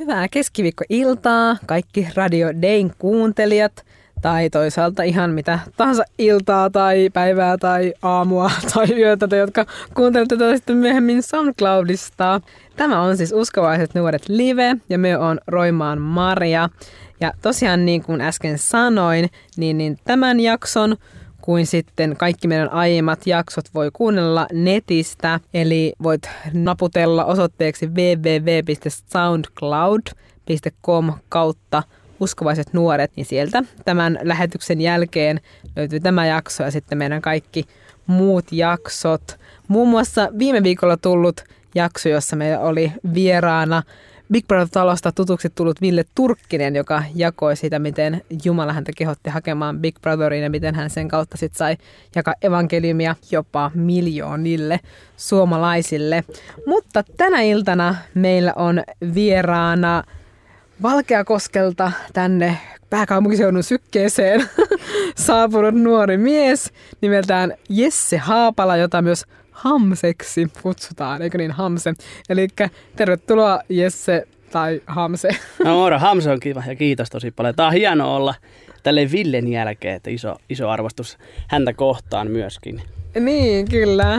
Hyvää keskiviikkoiltaa kaikki Radio Dayn kuuntelijat tai toisaalta ihan mitä tahansa iltaa tai päivää tai aamua tai yötä, jotka kuuntelette tätä sitten myöhemmin SoundCloudista. Tämä on siis Uskovaiset nuoret live ja me on Roimaan Maria. Ja tosiaan niin kuin äsken sanoin, niin, niin tämän jakson kuin sitten kaikki meidän aiemmat jaksot voi kuunnella netistä. Eli voit naputella osoitteeksi www.soundcloud.com kautta uskovaiset nuoret, niin sieltä tämän lähetyksen jälkeen löytyy tämä jakso ja sitten meidän kaikki muut jaksot. Muun muassa viime viikolla tullut jakso, jossa meillä oli vieraana Big Brother-talosta tutuksi tullut Ville Turkkinen, joka jakoi sitä, miten Jumala häntä kehotti hakemaan Big Brotherin ja miten hän sen kautta sitten sai jakaa evankeliumia jopa miljoonille suomalaisille. Mutta tänä iltana meillä on vieraana Valkeakoskelta tänne pääkaupunkiseudun sykkeeseen saapunut nuori mies nimeltään Jesse Haapala, jota myös Hamseksi kutsutaan, eikö niin Hamse? Eli tervetuloa Jesse tai Hamse. No moro, Hamse on kiva ja kiitos tosi paljon. Tämä on hienoa olla tälle Villen jälkeen, että iso, iso arvostus häntä kohtaan myöskin. Niin, kyllä.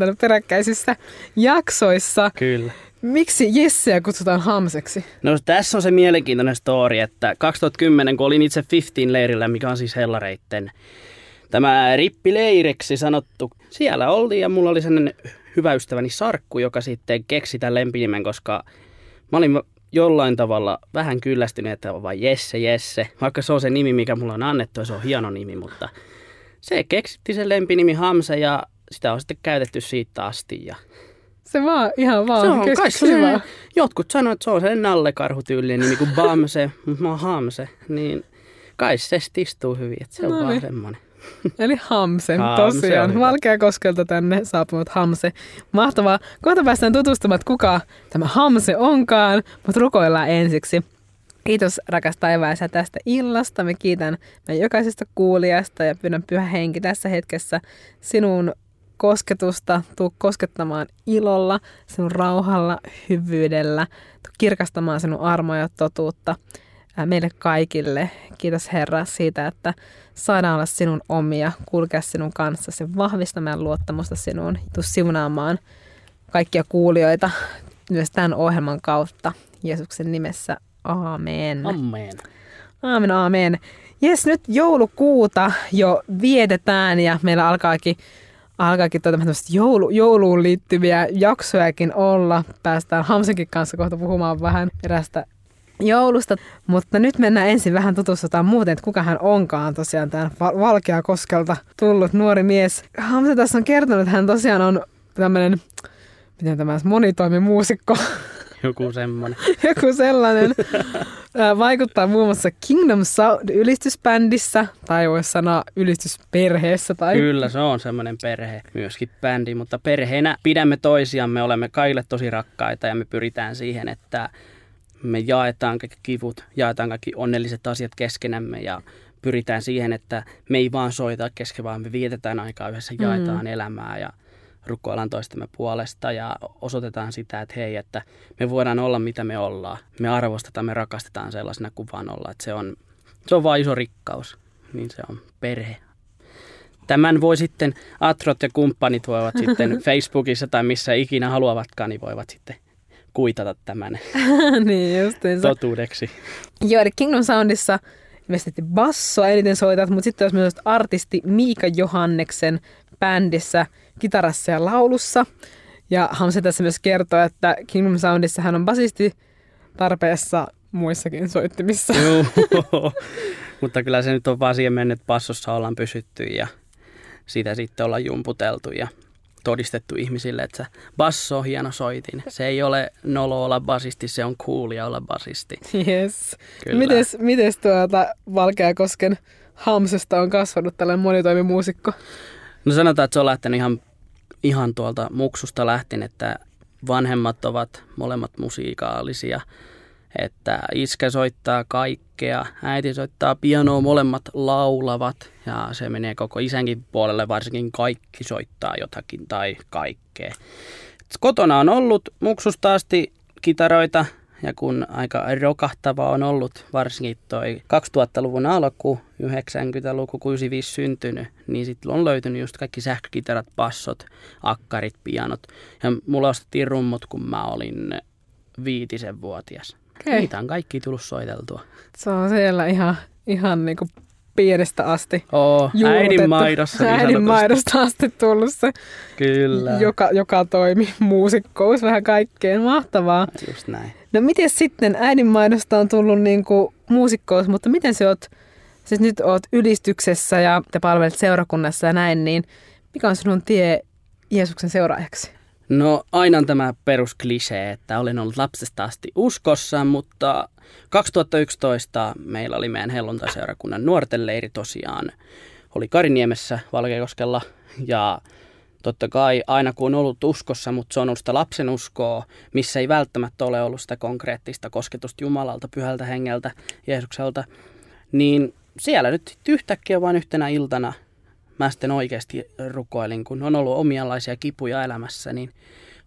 Olette peräkkäisissä jaksoissa. Kyllä. Miksi Jesseä kutsutaan Hamseksi? No tässä on se mielenkiintoinen story, että 2010, kun olin itse 15-leirillä, mikä on siis hellareitten tämä rippileireksi sanottu. Siellä oltiin ja mulla oli sellainen hyvä ystäväni Sarkku, joka sitten keksi tämän lempinimen, koska mä olin jollain tavalla vähän kyllästynyt, että on vain Jesse, Jesse. Vaikka se on se nimi, mikä mulla on annettu ja se on hieno nimi, mutta se keksitti sen lempinimi Hamse ja sitä on sitten käytetty siitä asti. Ja se vaan ihan vaan se on kai se, Jotkut sanoo, että se on se nallekarhutyylinen nimi kuin Bamse, mutta mä oon Hamse. Niin kai se istuu hyvin, että se on no vaan niin. semmoinen. Eli Hamse, Hamse tosiaan. Valkeakoskelta tänne saapunut Hamse. Mahtavaa. Kohta päästään tutustumaan, että kuka tämä Hamse onkaan, mutta rukoillaan ensiksi. Kiitos rakas taivaansa tästä illasta. Me kiitän meidän jokaisesta kuulijasta ja pyydän pyhä henki tässä hetkessä sinun kosketusta. Tuu koskettamaan ilolla, sinun rauhalla, hyvyydellä. Tuu kirkastamaan sinun armoa ja totuutta meille kaikille. Kiitos Herra siitä, että saadaan olla sinun omia, kulkea sinun kanssa, se vahvistaa meidän luottamusta sinuun, tuu siunaamaan kaikkia kuulijoita myös tämän ohjelman kautta. Jeesuksen nimessä, aamen. Amen. Aamen, aamen. Jes, nyt joulukuuta jo vietetään ja meillä alkaakin alkaakin tuota, joulu, jouluun liittyviä jaksojakin olla. Päästään Hamsenkin kanssa kohta puhumaan vähän erästä joulusta. Mutta nyt mennään ensin vähän tutustutaan muuten, että kuka hän onkaan tosiaan tämä Valkeakoskelta tullut nuori mies. Hamza tässä on kertonut, että hän tosiaan on tämmöinen, miten tämä monitoimimuusikko. Joku semmoinen. Joku sellainen. Vaikuttaa muun muassa Kingdom Sound ylistysbändissä, tai voisi sanoa ylistysperheessä. Tai... Kyllä, se on semmoinen perhe myöskin bändi, mutta perheenä pidämme toisiamme, olemme kaikille tosi rakkaita ja me pyritään siihen, että me jaetaan kaikki kivut, jaetaan kaikki onnelliset asiat keskenämme ja pyritään siihen, että me ei vaan soita kesken, vaan me vietetään aikaa yhdessä, mm. jaetaan mm. elämää ja rukoillaan toistemme puolesta ja osoitetaan sitä, että hei, että me voidaan olla mitä me ollaan. Me arvostetaan, me rakastetaan sellaisena kuin vaan olla. Että se, on, se on vaan iso rikkaus, niin se on perhe. Tämän voi sitten, Atrot ja kumppanit voivat sitten Facebookissa tai missä ikinä haluavatkaan, niin voivat sitten kuitata tämän niin, justiinsa. totuudeksi. Joo, eli Kingdom Soundissa ilmeisesti bassoa eniten soitat, mutta sitten olisi myös artisti Miika Johanneksen bändissä, kitarassa ja laulussa. Ja Hamse tässä myös kertoo, että Kingdom Soundissa hän on basisti tarpeessa muissakin soittimissa. Joo, mutta kyllä se nyt on vaan siihen mennyt, että bassossa ollaan pysytty ja sitä sitten ollaan jumputeltu ja todistettu ihmisille, että basso on hieno soitin. Se ei ole nolo olla basisti, se on coolia olla basisti. Yes. Mites, mites tuota Valkeakosken Hamsesta on kasvanut tällainen monitoimimuusikko? No sanotaan, että se on lähtenyt ihan, ihan tuolta muksusta lähtien, että vanhemmat ovat molemmat musiikaalisia – että iskä soittaa kaikkea, äiti soittaa pianoa, molemmat laulavat ja se menee koko isänkin puolelle, varsinkin kaikki soittaa jotakin tai kaikkea. Kotona on ollut muksusta asti kitaroita ja kun aika rokahtava on ollut varsinkin toi 2000-luvun alku, 90-luku, 95 syntynyt, niin sitten on löytynyt just kaikki sähkökitarat, bassot, akkarit, pianot. Ja mulla ostettiin rummut, kun mä olin viitisen vuotias. Okay. Niitä on kaikki tullut soiteltua. Se on siellä ihan, ihan niinku pienestä asti Oo, äidin maidossa. Niin äidin maidosta asti tullut se, Kyllä. joka, joka toimi muusikkous vähän kaikkeen. Mahtavaa. Just näin. No miten sitten äidin maidosta on tullut niinku muusikkous, mutta miten se oot, siis nyt oot ylistyksessä ja te palvelet seurakunnassa ja näin, niin mikä on sinun tie Jeesuksen seuraajaksi? No aina on tämä perusklisee, että olen ollut lapsesta asti uskossa, mutta 2011 meillä oli meidän helluntaiseurakunnan nuorten leiri tosiaan. Oli Kariniemessä Valkeakoskella ja totta kai aina kun on ollut uskossa, mutta se on ollut sitä lapsen uskoa, missä ei välttämättä ole ollut sitä konkreettista kosketusta Jumalalta, pyhältä hengeltä, Jeesukselta, niin siellä nyt yhtäkkiä vain yhtenä iltana mä sitten oikeasti rukoilin, kun on ollut omianlaisia kipuja elämässä, niin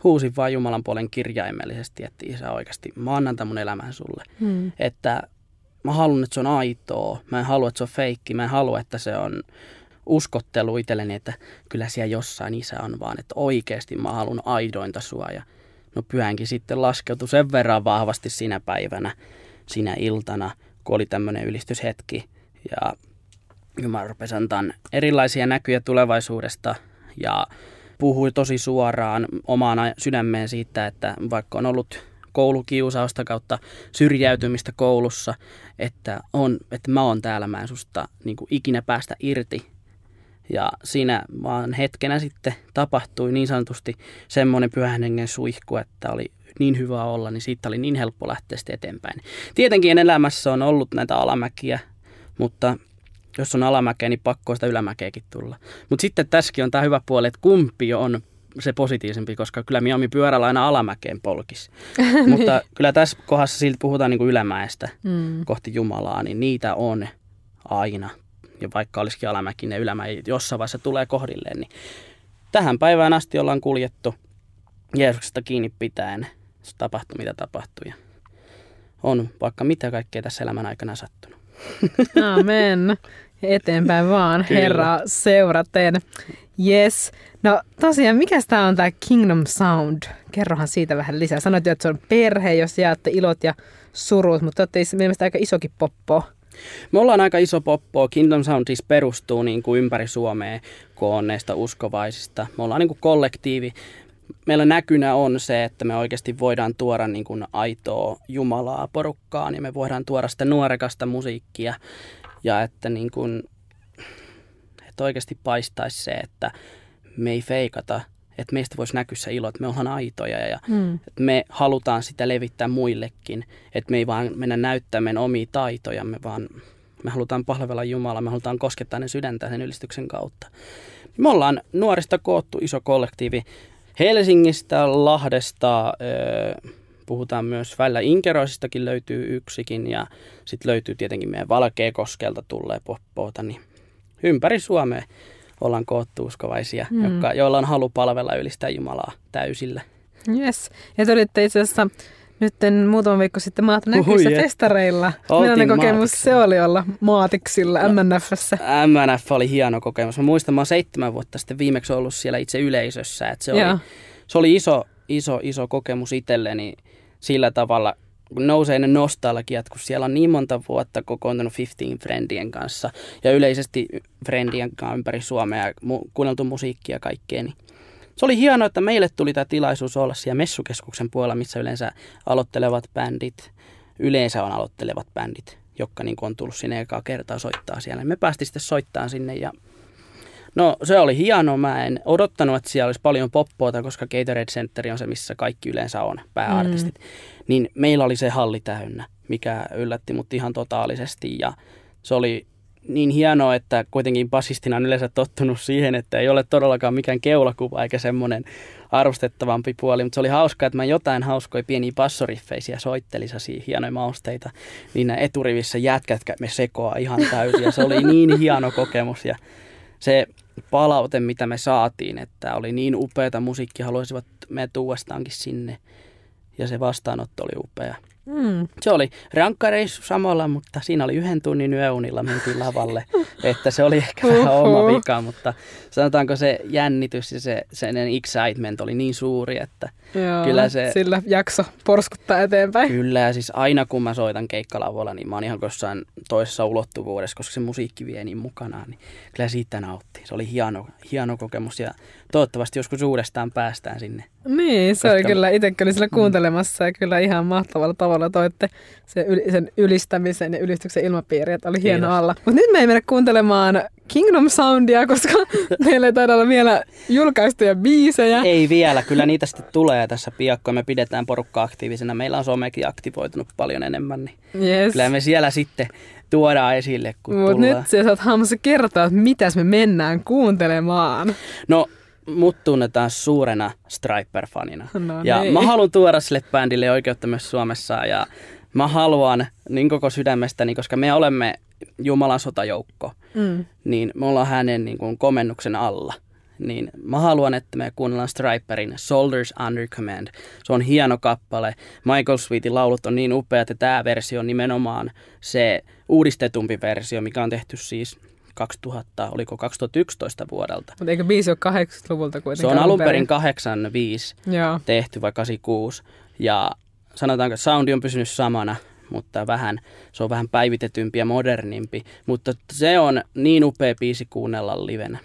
huusin vaan Jumalan puolen kirjaimellisesti, että isä oikeasti, mä annan tämän mun elämän sulle. Hmm. Että mä haluan, että se on aitoa, mä en halua, että se on feikki, mä en halua, että se on uskottelu itselleni, että kyllä siellä jossain isä on, vaan että oikeasti mä haluan aidointa sua. Ja no pyhänkin sitten laskeutui sen verran vahvasti sinä päivänä, sinä iltana, kun oli tämmöinen ylistyshetki. Ja Jumala rupesi antaa erilaisia näkyjä tulevaisuudesta ja puhui tosi suoraan omaan sydämeen siitä, että vaikka on ollut koulukiusausta kautta syrjäytymistä koulussa, että, on, että mä oon täällä, mä en susta niin ikinä päästä irti. Ja siinä vaan hetkenä sitten tapahtui niin sanotusti semmoinen pyhän hengen suihku, että oli niin hyvä olla, niin siitä oli niin helppo lähteä sitten eteenpäin. Tietenkin elämässä on ollut näitä alamäkiä, mutta jos on alamäkeä, niin pakko sitä ylämäkeäkin tulla. Mutta sitten tässäkin on tämä hyvä puoli, että kumpi on se positiivisempi, koska kyllä minä pyörällä aina alamäkeen polkis. Mutta kyllä tässä kohdassa silti puhutaan niin kuin ylämäestä mm. kohti Jumalaa, niin niitä on aina. Ja vaikka olisikin alamäki, ne ylämäi jossain vaiheessa tulee kohdilleen, niin tähän päivään asti ollaan kuljettu Jeesuksesta kiinni pitäen. Se tapahtui, mitä tapahtui. on vaikka mitä kaikkea tässä elämän aikana sattunut. Amen. Eteenpäin vaan, Kyllä. Herra seuraten. Yes. No tosiaan, mikä tämä on tämä Kingdom Sound? Kerrohan siitä vähän lisää. Sanoit jo, että se on perhe, jos jaatte ilot ja surut, mutta olette mielestäni aika isokin poppo. Me ollaan aika iso poppo. Kingdom Sound siis perustuu niin kuin ympäri Suomea koonneista uskovaisista. Me ollaan niin kuin kollektiivi meillä näkynä on se, että me oikeasti voidaan tuoda niin kuin aitoa Jumalaa porukkaan ja me voidaan tuoda sitä nuorekasta musiikkia ja että, niin kuin, että oikeasti paistaisi se, että me ei feikata, että meistä voisi näkyä se ilo, että me ollaan aitoja ja mm. että me halutaan sitä levittää muillekin, että me ei vaan mennä näyttämään omia taitojamme, vaan me halutaan palvella Jumalaa, me halutaan koskettaa ne sydäntä sen ylistyksen kautta. Me ollaan nuorista koottu iso kollektiivi, Helsingistä, Lahdesta, puhutaan myös välillä Inkeroisistakin löytyy yksikin ja sitten löytyy tietenkin meidän Valkeakoskelta tulee poppoota, niin ympäri Suomea ollaan koottu uskovaisia, mm. jotka, joilla on halu palvella ylistää Jumalaa täysillä. Yes. Ja te olitte itse asiassa nyt muutama viikko sitten maat näkyissä yes. festareilla. Millainen kokemus maatiksella. se oli olla maatiksilla no, MNFssä? MNF oli hieno kokemus. Mä muistan, mä oon seitsemän vuotta sitten viimeksi ollut siellä itse yleisössä. Että se, oli, se oli iso, iso, iso kokemus itselleni sillä tavalla, kun nousee ne nostalgiat, kun siellä on niin monta vuotta kokoontunut 15 Friendien kanssa ja yleisesti Friendien kanssa ympäri Suomea ja mu- kuunneltu musiikkia ja kaikkea, niin se oli hienoa, että meille tuli tämä tilaisuus olla siellä messukeskuksen puolella, missä yleensä aloittelevat bändit, yleensä on aloittelevat bändit, jotka niin on tullut sinne ekaa kertaa soittaa siellä. Me päästiin sitten soittamaan sinne ja No se oli hienoa. Mä en odottanut, että siellä olisi paljon poppoota, koska Gatorade Center on se, missä kaikki yleensä on, pääartistit. Mm. Niin meillä oli se halli täynnä, mikä yllätti mut ihan totaalisesti. Ja se oli niin hienoa, että kuitenkin basistina on yleensä tottunut siihen, että ei ole todellakaan mikään keulakuva eikä semmoinen arvostettavampi puoli, mutta se oli hauskaa, että mä jotain hauskoja pieniä bassoriffeisiä soittelin hienoja mausteita, niin eturivissä jätkät me sekoa ihan täysin ja se oli niin hieno kokemus ja se palaute, mitä me saatiin, että oli niin upeata musiikkia, haluaisivat me uudestaankin sinne ja se vastaanotto oli upea. Mm. Se oli rankka reissu samalla, mutta siinä oli yhden tunnin yöunilla mentiin lavalle. että se oli ehkä vähän oma vika, mutta sanotaanko se jännitys ja se sen excitement oli niin suuri, että Joo, Kyllä se- Sillä jakso porskuttaa eteenpäin. kyllä. Ja siis aina kun mä soitan keikkalavoilla, niin mä oon ihan jossain toisessa ulottuvuudessa, koska se musiikki vie niin mukanaan. Niin kyllä siitä nautti. Se oli hieno, hieno kokemus ja toivottavasti joskus uudestaan päästään sinne. Niin, se oli Koska- kyllä, itse oli siellä kuuntelemassa ja kyllä ihan mahtavalla tavalla toitte sen, yli, sen ylistämisen ja ylistyksen ilmapiiri, että oli hieno alla. Mutta nyt me ei mennä kuuntelemaan Kingdom Soundia, koska meillä ei taida olla vielä julkaistuja biisejä. Ei vielä, kyllä niitä sitten tulee tässä piakkoon. Me pidetään porukka aktiivisena. Meillä on somekin aktivoitunut paljon enemmän, niin Yes. kyllä me siellä sitten tuodaan esille, kun Mutta tullaan. nyt sä saat Hamsa kertoa, että mitäs me mennään kuuntelemaan. No, mut tunnetaan suurena Striper-fanina. No ja niin. mä haluan tuoda sille bändille oikeutta myös Suomessa ja mä haluan niin koko sydämestäni, koska me olemme Jumalan sotajoukko, Mm. niin me ollaan hänen niin kuin komennuksen alla. Niin mä haluan, että me kuunnellaan Striperin Soldiers Under Command. Se on hieno kappale. Michael Sweetin laulut on niin upea, että tämä versio on nimenomaan se uudistetumpi versio, mikä on tehty siis 2000, oliko 2011 vuodelta. Mutta eikö biisi ole 80-luvulta Se kuitenkin? on alun perin 85 Joo. tehty vai 86 ja sanotaanko, että soundi on pysynyt samana, mutta vähän, se on vähän päivitetympi ja modernimpi, mutta se on niin upea biisi kuunnella livenä.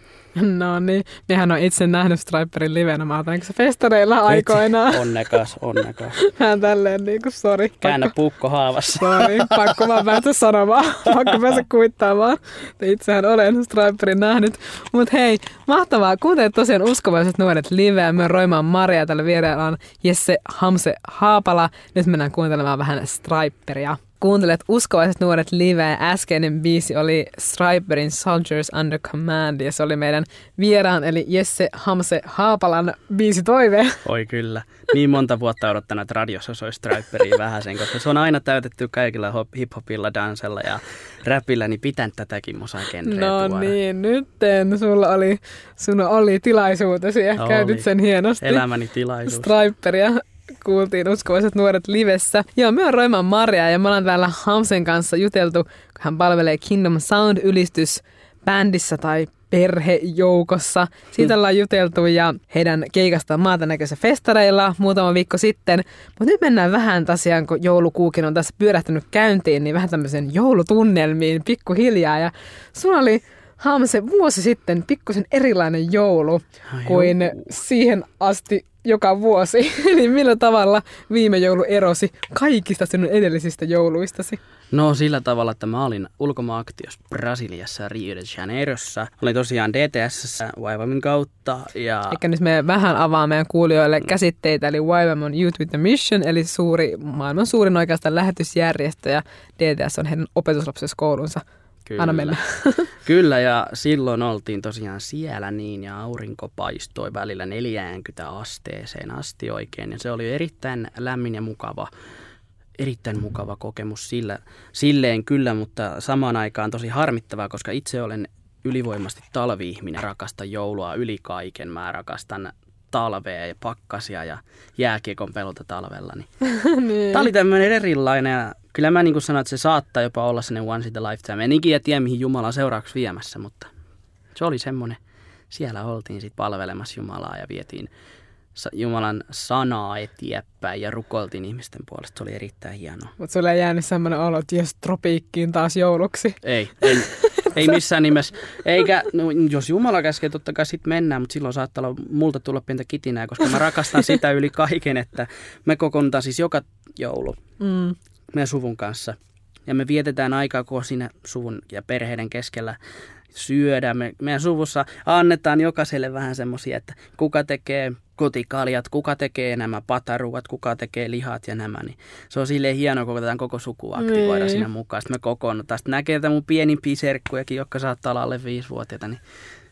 No niin, mehän on itse nähnyt Striperin livenä. Mä otan se festareilla aikoinaan. Onnekas, onnekas. Vähän tälleen niinku, sori. Käännä Pakko, puukko haavassa. sori, pakko vaan päästä sanomaan. Pakko päästä kuittaamaan. että Itsehän olen Striperin nähnyt. Mutta hei, mahtavaa. Kuuntelet tosiaan uskovaiset nuoret liveä. Me Roimaan Maria. Tällä vierellä on Jesse Hamse Haapala. Nyt mennään kuuntelemaan vähän Striperia. Kuuntelet uskovaiset nuoret liveä. Äskeinen biisi oli Striperin Soldiers Under Command ja se oli meidän vieraan eli Jesse Hamse Haapalan biisi toive. Oi kyllä. Niin monta vuotta odottanut, että radiossa soi Striperia vähän sen, koska se on aina täytetty kaikilla hop- hiphopilla, dansella ja räpillä, niin pitän tätäkin musagenreä No tuoda. niin, nytten sulla oli, sulla oli tilaisuutesi ja Oli. käytit sen hienosti. Elämäni tilaisuus. Striperia kuultiin uskovaiset nuoret livessä. Joo, me on Roiman Maria ja me ollaan täällä Hamsen kanssa juteltu, kun hän palvelee Kingdom Sound-ylistys bändissä tai perhejoukossa. Siitä ollaan juteltu ja heidän keikastaan maata näköisessä festareilla muutama viikko sitten. Mutta nyt mennään vähän tosiaan, kun joulukuukin on tässä pyörähtänyt käyntiin, niin vähän tämmöisen joulutunnelmiin pikkuhiljaa. Ja sulla oli Hamse vuosi sitten pikkusen erilainen joulu Ai kuin juu. siihen asti joka vuosi. Eli millä tavalla viime joulu erosi kaikista sinun edellisistä jouluistasi? No sillä tavalla, että mä olin ulkomaaktiossa Brasiliassa Rio de Janeirossa. Olin tosiaan DTS Vaivamin kautta ja Eikä nyt me vähän avaa meidän kuulijoille käsitteitä, eli YWAM on Youth with a Mission, eli suuri, maailman suurin oikeastaan lähetysjärjestö, ja DTS on heidän opetuslapsiskoulunsa. Kyllä. Anna mennä. Kyllä, ja silloin oltiin tosiaan siellä niin, ja aurinko paistoi välillä 40 asteeseen asti oikein, ja se oli erittäin lämmin ja mukava, erittäin mukava kokemus sillä, silleen kyllä, mutta samaan aikaan tosi harmittavaa, koska itse olen ylivoimasti talvi-ihminen, rakastan joulua yli kaiken, mä rakastan talvea ja pakkasia ja jääkiekon pelota talvella, niin niin. Tämä oli tämmöinen erilainen ja kyllä mä niin kuin sanoin, että se saattaa jopa olla sellainen once in a lifetime. En ikinä tiedä, mihin Jumala seuraavaksi viemässä, mutta se oli semmoinen. Siellä oltiin sitten palvelemassa Jumalaa ja vietiin Jumalan sanaa eteenpäin ja rukoiltiin ihmisten puolesta. Se oli erittäin hienoa. Mutta sulle ei jäänyt semmoinen olo, että jos tropiikkiin taas jouluksi. Ei, ei, ei missään nimessä. Eikä, no, jos Jumala käskee, totta kai sitten mennään, mutta silloin saattaa olla multa tulla pientä kitinää, koska mä rakastan sitä yli kaiken, että me kokoonnutaan siis joka joulu Mm. meidän suvun kanssa. Ja me vietetään aikaa koko siinä suvun ja perheiden keskellä. Syödään. Me, meidän suvussa annetaan jokaiselle vähän semmoisia, että kuka tekee kotikaljat, kuka tekee nämä pataruuat, kuka tekee lihat ja nämä. Niin se on silleen hienoa, kun otetaan koko suku aktivoida Niin. siinä mukaan. Sitten me kokoonnutaan. Sitten näkee että mun pienimpiä serkkujakin, jotka saattaa olla alle viisivuotiaita. Niin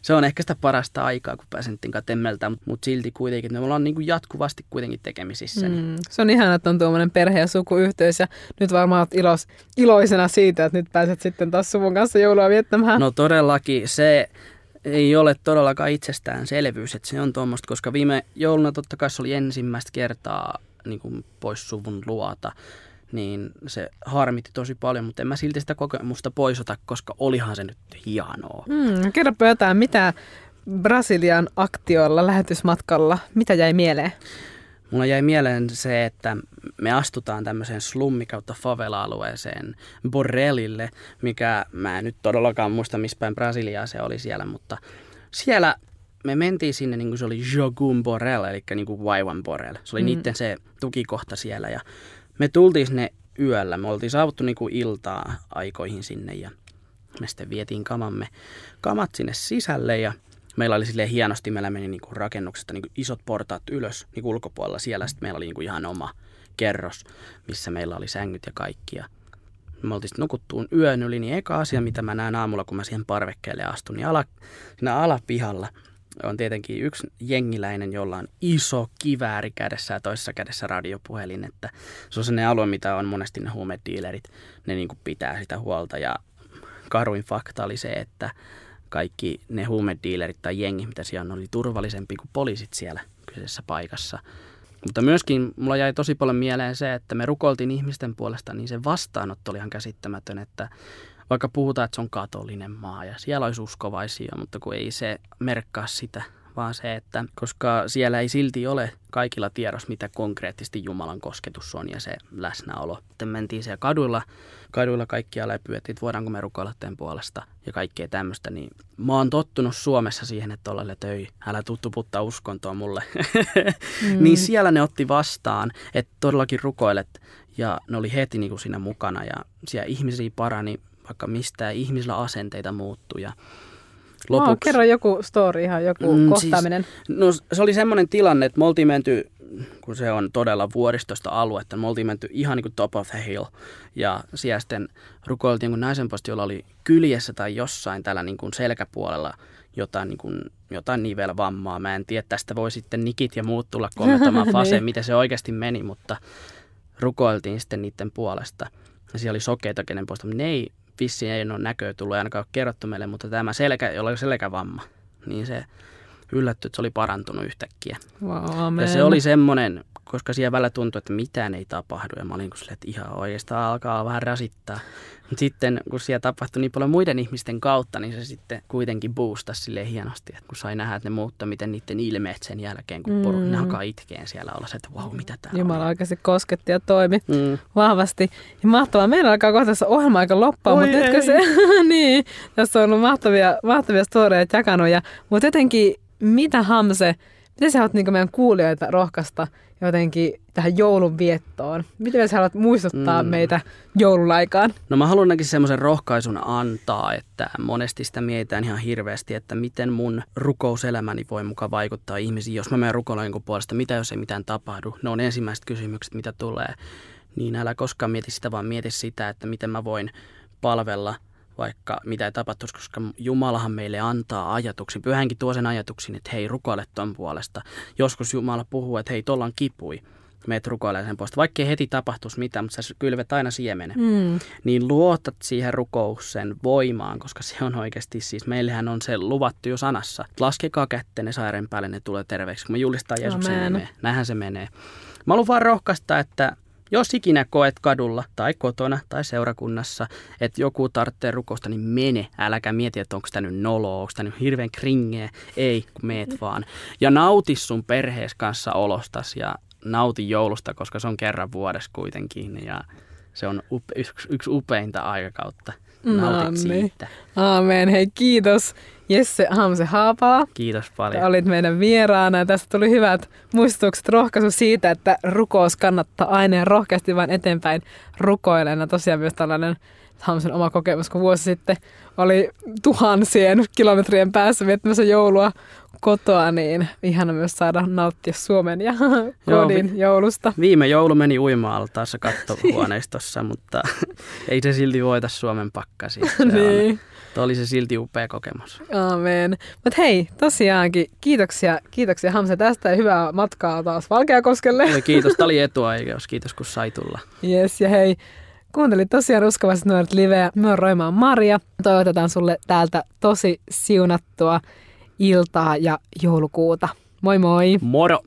se on ehkä sitä parasta aikaa, kun pääsen temmeltä, mutta mut silti kuitenkin, että me ollaan niin kuin jatkuvasti kuitenkin tekemisissä. Niin. Mm. Se on ihana, että on tuommoinen perhe- ja sukuyhteys ja nyt varmaan olet ilos, iloisena siitä, että nyt pääset sitten taas suvun kanssa joulua viettämään. No todellakin se ei ole todellakaan itsestäänselvyys, että se on tuommoista, koska viime jouluna totta kai se oli ensimmäistä kertaa niin kuin pois suvun luota. Niin se harmitti tosi paljon, mutta en mä silti sitä kokemusta poisota, koska olihan se nyt hienoa. Mm, kerropa jotain, mitä Brasilian aktiolla lähetysmatkalla, mitä jäi mieleen? Mulla jäi mieleen se, että me astutaan tämmöiseen slummi kautta favela-alueeseen Borrellille, mikä mä en nyt todellakaan muista missä päin Brasiliaa se oli siellä, mutta siellä me mentiin sinne, niin kuin se oli Jogum Borrell, eli niin kuin Waiwan Borrell. Se oli mm. niiden se tukikohta siellä ja me tultiin sinne yöllä. Me oltiin saavuttu niin kuin iltaa aikoihin sinne ja me sitten vietiin kamamme, kamat sinne sisälle ja meillä oli silleen hienosti, meillä meni niin kuin rakennuksesta niin kuin isot portaat ylös niin ulkopuolella. Siellä sitten meillä oli niin kuin ihan oma kerros, missä meillä oli sängyt ja kaikki. Ja me oltiin sitten nukuttuun yön yli, niin eka asia, mitä mä näen aamulla, kun mä siihen parvekkeelle astun, niin ala, siinä alapihalla on tietenkin yksi jengiläinen, jolla on iso kivääri kädessä ja toisessa kädessä radiopuhelin. Että se on sellainen alue, mitä on monesti ne huumediilerit, ne niin kuin pitää sitä huolta. Ja karuin fakta oli se, että kaikki ne huumediilerit tai jengi, mitä siellä on, oli turvallisempi kuin poliisit siellä kyseisessä paikassa. Mutta myöskin mulla jäi tosi paljon mieleen se, että me rukoltiin ihmisten puolesta, niin se vastaanotto oli ihan käsittämätön, että vaikka puhutaan, että se on katolinen maa ja siellä olisi uskovaisia, mutta kun ei se merkkaa sitä, vaan se, että koska siellä ei silti ole kaikilla tiedossa, mitä konkreettisesti Jumalan kosketus on ja se läsnäolo. Sitten mentiin siellä kaduilla, kaduilla kaikkia läpyöt, että voidaanko me rukoilla teidän puolesta ja kaikkea tämmöistä, niin mä oon tottunut Suomessa siihen, että ollaan, että ei, älä tuttu puttaa uskontoa mulle. Mm. niin siellä ne otti vastaan, että todellakin rukoilet ja ne oli heti niin kuin siinä mukana ja siellä ihmisiä parani vaikka mistä ihmisillä asenteita muuttui ja lopuksi... Wow, kerro joku story, ihan joku mm, siis kohtaaminen. Siis, no se oli semmoinen tilanne, että me oltiin menty, kun se on todella vuoristosta aluetta, me oltiin menty ihan niin kuin top of the hill. Ja siellä sitten rukoiltiin kun naisenposti, jolla oli kyljessä tai jossain tällä niin kuin selkäpuolella jotain, niin kuin, jotain nivelvammaa. Mä en tiedä, tästä voi sitten nikit ja muut tulla kommentoimaan faseen, niin. miten se oikeasti meni, mutta rukoiltiin sitten niiden puolesta. Ja siellä oli sokeita, kenen puolesta, ne ei vissiin ei ole näköä tullut, ainakaan ole kerrottu meille, mutta tämä selkä, jolla oli selkävamma, niin se yllättyi, että se oli parantunut yhtäkkiä. Wow, ja se oli semmoinen, koska siellä välillä tuntui, että mitään ei tapahdu. Ja mä olin kuin että ihan oikeastaan alkaa vähän rasittaa. Mutta sitten kun siellä tapahtui niin paljon muiden ihmisten kautta, niin se sitten kuitenkin boostasi sille hienosti. Että kun sai nähdä, että ne muuttaa, miten niiden ilmeet sen jälkeen, kun poru, mm. ne alkaa itkeen siellä olla se, että vau, wow, mitä täällä Jumala on. oikeasti kosketti ja toimi mm. vahvasti. Ja mahtavaa. Meillä alkaa kohta tässä ohjelma aika loppua, Oi mutta nytkö se, niin, tässä on ollut mahtavia, mahtavia storeja jakanut. Ja, mutta jotenkin, mitä Hamse, miten sä haluat niin meidän kuulijoita rohkaista jotenkin tähän joulun viettoon? Miten sä haluat muistuttaa mm. meitä joululaikaan? No mä haluan semmoisen rohkaisun antaa, että monesti sitä mietitään ihan hirveästi, että miten mun rukouselämäni voi mukaan vaikuttaa ihmisiin. Jos mä menen rukoilen puolesta, mitä jos ei mitään tapahdu? Ne on ensimmäiset kysymykset, mitä tulee. Niin älä koskaan mieti sitä, vaan mieti sitä, että miten mä voin palvella – vaikka mitä ei tapahtuisi, koska Jumalahan meille antaa ajatuksia. Pyhänkin tuo sen ajatuksen, että hei, rukoile ton puolesta. Joskus Jumala puhuu, että hei, tuolla on kipui. Meet rukoilee sen puolesta. Vaikka ei heti tapahtuisi mitään, mutta sä kylvet aina siemenen. Mm. Niin luotat siihen rukouksen voimaan, koska se on oikeasti siis, meillähän on se luvattu jo sanassa. Laskekaa kättenne saireen päälle, ne tulee terveeksi. Kun me julistaa Jeesuksen nimeä, näinhän se menee. Mä haluan vaan rohkaista, että jos ikinä koet kadulla tai kotona tai seurakunnassa, että joku tarvitsee rukousta, niin mene. Äläkä mieti, että onko tämä nyt nolo, onko tämä nyt hirveän kringeä. Ei, kun meet vaan. Ja nauti sun perhees kanssa olostas ja nauti joulusta, koska se on kerran vuodessa kuitenkin. Ja se on upe, yksi, yksi upeinta aikakautta. Nautit siitä. Aamen. Hei, kiitos Jesse Hamse Haapala. Kiitos paljon. Olit meidän vieraana tästä tuli hyvät muistutukset, rohkaisu siitä, että rukous kannattaa aina ja rohkeasti vain eteenpäin rukoilen. Ja tosiaan myös tällainen Hamsen oma kokemus, kun vuosi sitten oli tuhansien kilometrien päässä viettämässä joulua kotoa, niin ihana myös saada nauttia Suomen ja kodin Joo, joulusta. Viime joulu meni uima-altaassa kattohuoneistossa, mutta ei se silti voita Suomen pakkasi. Se niin. on, oli se silti upea kokemus. Aamen. Mutta hei, tosiaankin kiitoksia, kiitoksia Hamse tästä ja hyvää matkaa taas Valkeakoskelle. Ja kiitos, tämä oli etuoikeus. Kiitos kun sai tulla. Yes, ja hei, Kuuntelit tosiaan Uskovaiset nuoret liveä. Me on Roimaan Maria. Toivotetaan sulle täältä tosi siunattua iltaa ja joulukuuta. Moi moi! Moro!